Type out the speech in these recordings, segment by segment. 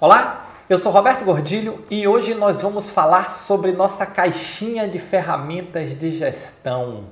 Olá, eu sou Roberto Gordilho e hoje nós vamos falar sobre nossa caixinha de ferramentas de gestão.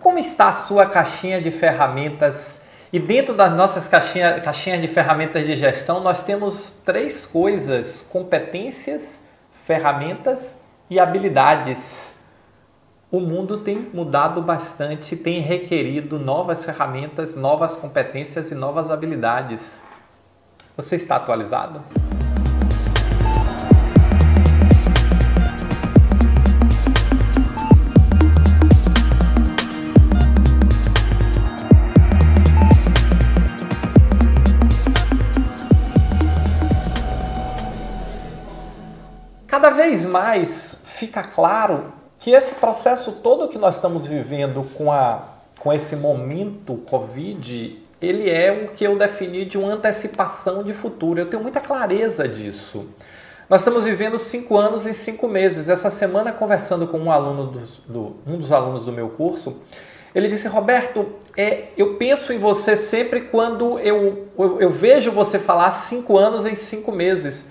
Como está a sua caixinha de ferramentas? E dentro das nossas caixinha, caixinhas de ferramentas de gestão, nós temos três coisas: competências, ferramentas e habilidades. O mundo tem mudado bastante, tem requerido novas ferramentas, novas competências e novas habilidades. Você está atualizado? Vez mais fica claro que esse processo todo que nós estamos vivendo com, a, com esse momento Covid, ele é o que eu defini de uma antecipação de futuro. Eu tenho muita clareza disso. Nós estamos vivendo cinco anos e cinco meses. Essa semana, conversando com um aluno do, do, um dos alunos do meu curso, ele disse: Roberto, é, eu penso em você sempre quando eu, eu, eu vejo você falar cinco anos em cinco meses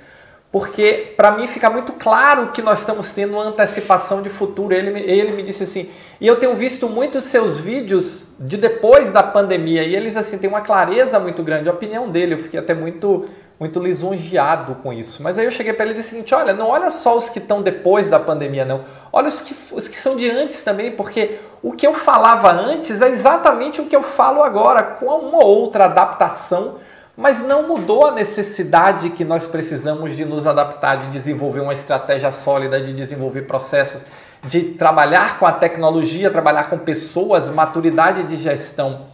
porque para mim fica muito claro que nós estamos tendo uma antecipação de futuro. Ele, ele me disse assim, e eu tenho visto muitos seus vídeos de depois da pandemia, e eles assim têm uma clareza muito grande, a opinião dele, eu fiquei até muito muito lisonjeado com isso. Mas aí eu cheguei para ele e disse o seguinte, olha, não olha só os que estão depois da pandemia, não. Olha os que, os que são de antes também, porque o que eu falava antes é exatamente o que eu falo agora, com uma outra adaptação mas não mudou a necessidade que nós precisamos de nos adaptar, de desenvolver uma estratégia sólida, de desenvolver processos, de trabalhar com a tecnologia, trabalhar com pessoas, maturidade de gestão.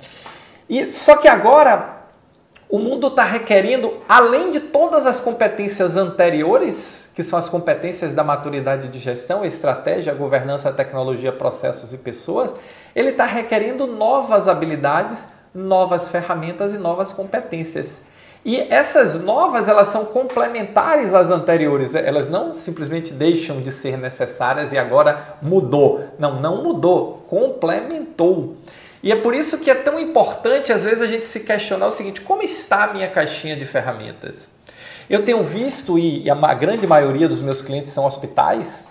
E só que agora o mundo está requerendo, além de todas as competências anteriores, que são as competências da maturidade de gestão, estratégia, governança, tecnologia, processos e pessoas, ele está requerendo novas habilidades novas ferramentas e novas competências. E essas novas, elas são complementares às anteriores, elas não simplesmente deixam de ser necessárias e agora mudou. Não, não mudou, complementou. E é por isso que é tão importante às vezes a gente se questionar o seguinte: como está a minha caixinha de ferramentas? Eu tenho visto, e a grande maioria dos meus clientes são hospitais,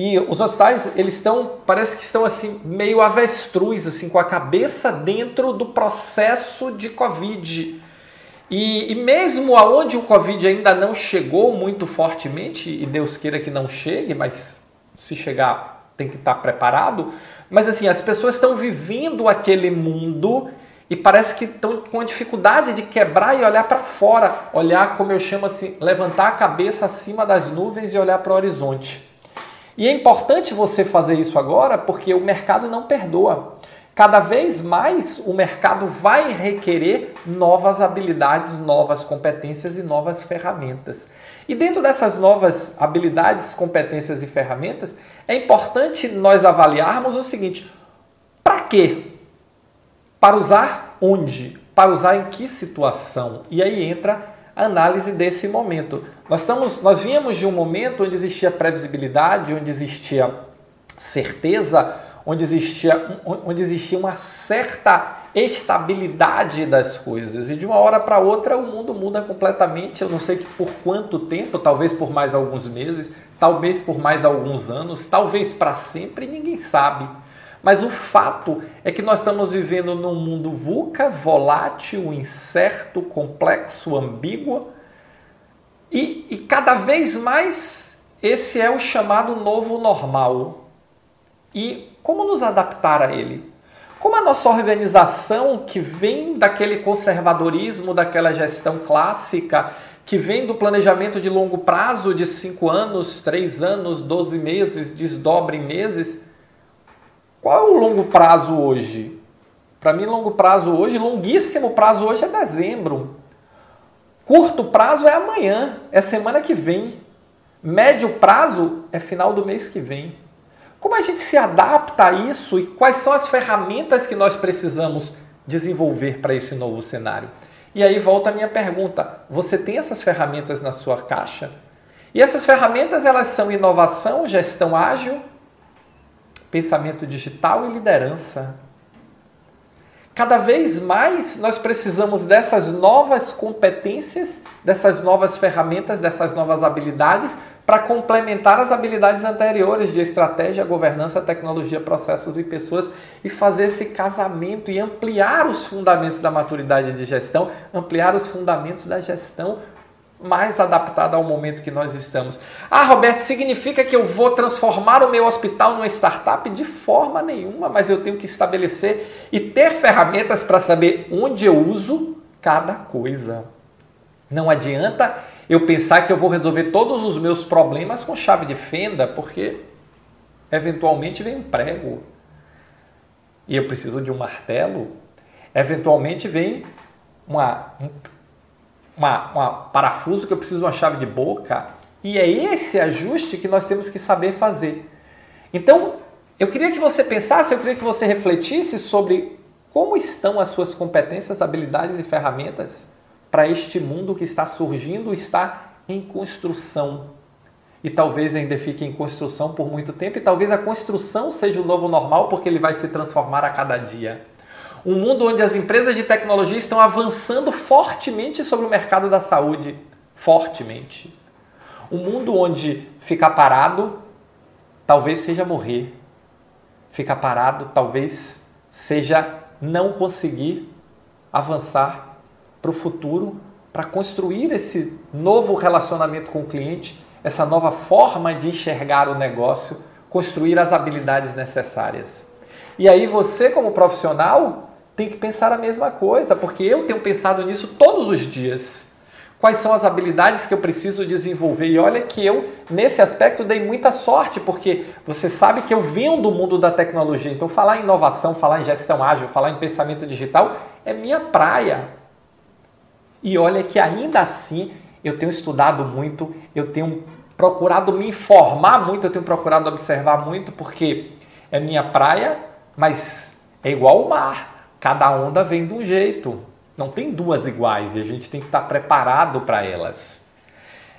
e os hospitais, eles estão, parece que estão assim, meio avestruz, assim, com a cabeça dentro do processo de Covid. E, e mesmo aonde o Covid ainda não chegou muito fortemente, e Deus queira que não chegue, mas se chegar tem que estar preparado, mas assim, as pessoas estão vivendo aquele mundo e parece que estão com dificuldade de quebrar e olhar para fora, olhar como eu chamo assim, levantar a cabeça acima das nuvens e olhar para o horizonte. E é importante você fazer isso agora porque o mercado não perdoa. Cada vez mais o mercado vai requerer novas habilidades, novas competências e novas ferramentas. E dentro dessas novas habilidades, competências e ferramentas, é importante nós avaliarmos o seguinte: para quê? Para usar onde? Para usar em que situação? E aí entra análise desse momento. Nós, estamos, nós vínhamos de um momento onde existia previsibilidade, onde existia certeza, onde existia, onde existia uma certa estabilidade das coisas. E de uma hora para outra o mundo muda completamente. Eu não sei por quanto tempo, talvez por mais alguns meses, talvez por mais alguns anos, talvez para sempre, ninguém sabe. Mas o fato é que nós estamos vivendo num mundo VUCA, volátil, incerto, complexo, ambíguo, e, e cada vez mais esse é o chamado novo normal. E como nos adaptar a ele? Como a nossa organização, que vem daquele conservadorismo, daquela gestão clássica, que vem do planejamento de longo prazo de 5 anos, 3 anos, 12 meses, desdobra em meses, qual é o longo prazo hoje? Para mim, longo prazo hoje, longuíssimo prazo hoje é dezembro. Curto prazo é amanhã, é semana que vem. Médio prazo é final do mês que vem. Como a gente se adapta a isso e quais são as ferramentas que nós precisamos desenvolver para esse novo cenário? E aí volta a minha pergunta: você tem essas ferramentas na sua caixa? E essas ferramentas elas são inovação, gestão ágil, pensamento digital e liderança. cada vez mais nós precisamos dessas novas competências, dessas novas ferramentas, dessas novas habilidades para complementar as habilidades anteriores de estratégia, governança, tecnologia, processos e pessoas e fazer esse casamento e ampliar os fundamentos da maturidade de gestão, ampliar os fundamentos da gestão mais adaptada ao momento que nós estamos. Ah, Roberto, significa que eu vou transformar o meu hospital numa startup? De forma nenhuma, mas eu tenho que estabelecer e ter ferramentas para saber onde eu uso cada coisa. Não adianta eu pensar que eu vou resolver todos os meus problemas com chave de fenda, porque eventualmente vem um prego e eu preciso de um martelo. Eventualmente vem uma, um, uma, uma parafuso que eu preciso de uma chave de boca. E é esse ajuste que nós temos que saber fazer. Então, eu queria que você pensasse, eu queria que você refletisse sobre como estão as suas competências, habilidades e ferramentas para este mundo que está surgindo, está em construção. E talvez ainda fique em construção por muito tempo, e talvez a construção seja o novo normal, porque ele vai se transformar a cada dia. Um mundo onde as empresas de tecnologia estão avançando fortemente sobre o mercado da saúde. Fortemente. Um mundo onde ficar parado talvez seja morrer. Ficar parado talvez seja não conseguir avançar para o futuro, para construir esse novo relacionamento com o cliente, essa nova forma de enxergar o negócio, construir as habilidades necessárias. E aí você, como profissional, tem que pensar a mesma coisa, porque eu tenho pensado nisso todos os dias. Quais são as habilidades que eu preciso desenvolver? E olha que eu, nesse aspecto, dei muita sorte, porque você sabe que eu venho do mundo da tecnologia. Então, falar em inovação, falar em gestão ágil, falar em pensamento digital é minha praia. E olha que ainda assim eu tenho estudado muito, eu tenho procurado me informar muito, eu tenho procurado observar muito, porque é minha praia, mas é igual o mar. Cada onda vem de um jeito. Não tem duas iguais e a gente tem que estar preparado para elas.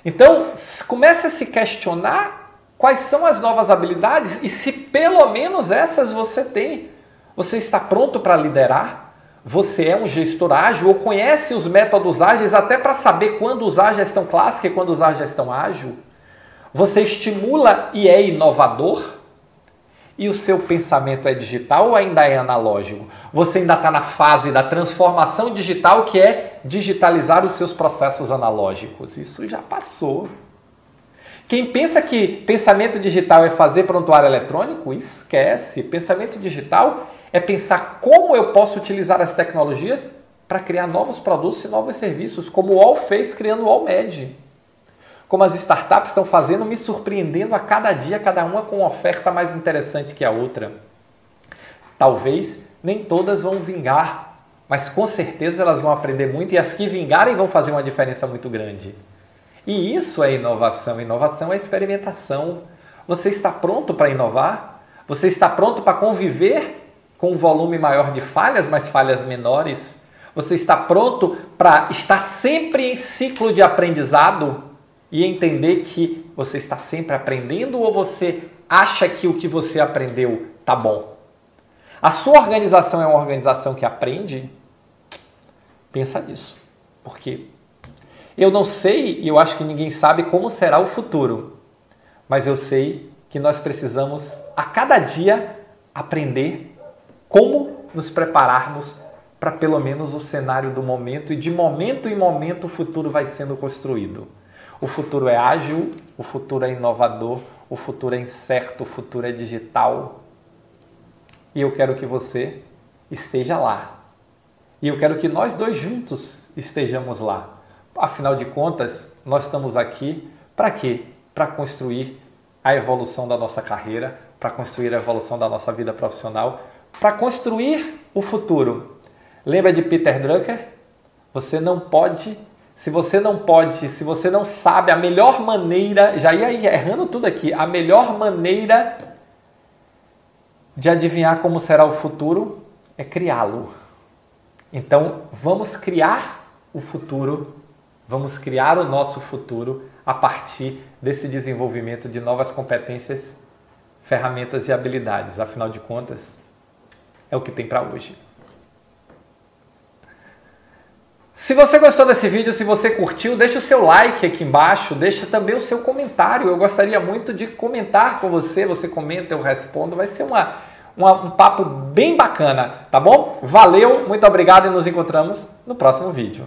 Então, comece a se questionar quais são as novas habilidades e se pelo menos essas você tem. Você está pronto para liderar? você é um gestor ágil ou conhece os métodos ágeis até para saber quando usar gestão clássica e quando usar gestão ágil? Você estimula e é inovador? E o seu pensamento é digital ou ainda é analógico? Você ainda está na fase da transformação digital, que é digitalizar os seus processos analógicos. Isso já passou. Quem pensa que pensamento digital é fazer prontuário eletrônico, esquece. Pensamento digital é pensar como eu posso utilizar as tecnologias para criar novos produtos e novos serviços, como o All fez criando o AllMed. Como as startups estão fazendo, me surpreendendo a cada dia, cada uma com uma oferta mais interessante que a outra. Talvez nem todas vão vingar, mas com certeza elas vão aprender muito e as que vingarem vão fazer uma diferença muito grande. E isso é inovação. Inovação é experimentação. Você está pronto para inovar? Você está pronto para conviver com um volume maior de falhas, mas falhas menores? Você está pronto para estar sempre em ciclo de aprendizado e entender que você está sempre aprendendo ou você acha que o que você aprendeu tá bom? A sua organização é uma organização que aprende? Pensa nisso. Porque eu não sei e eu acho que ninguém sabe como será o futuro, mas eu sei que nós precisamos a cada dia aprender como nos prepararmos para pelo menos o cenário do momento e de momento em momento o futuro vai sendo construído. O futuro é ágil, o futuro é inovador, o futuro é incerto, o futuro é digital. E eu quero que você esteja lá. E eu quero que nós dois juntos estejamos lá. Afinal de contas, nós estamos aqui para quê? Para construir a evolução da nossa carreira, para construir a evolução da nossa vida profissional, para construir o futuro. Lembra de Peter Drucker? Você não pode, se você não pode, se você não sabe a melhor maneira, já ia errando tudo aqui, a melhor maneira de adivinhar como será o futuro é criá-lo. Então, vamos criar o futuro, vamos criar o nosso futuro a partir desse desenvolvimento de novas competências, ferramentas e habilidades. Afinal de contas, é o que tem para hoje. Se você gostou desse vídeo, se você curtiu, deixa o seu like aqui embaixo, deixa também o seu comentário. Eu gostaria muito de comentar com você. Você comenta, eu respondo. Vai ser uma, uma, um papo bem bacana, tá bom? Valeu, muito obrigado e nos encontramos no próximo vídeo.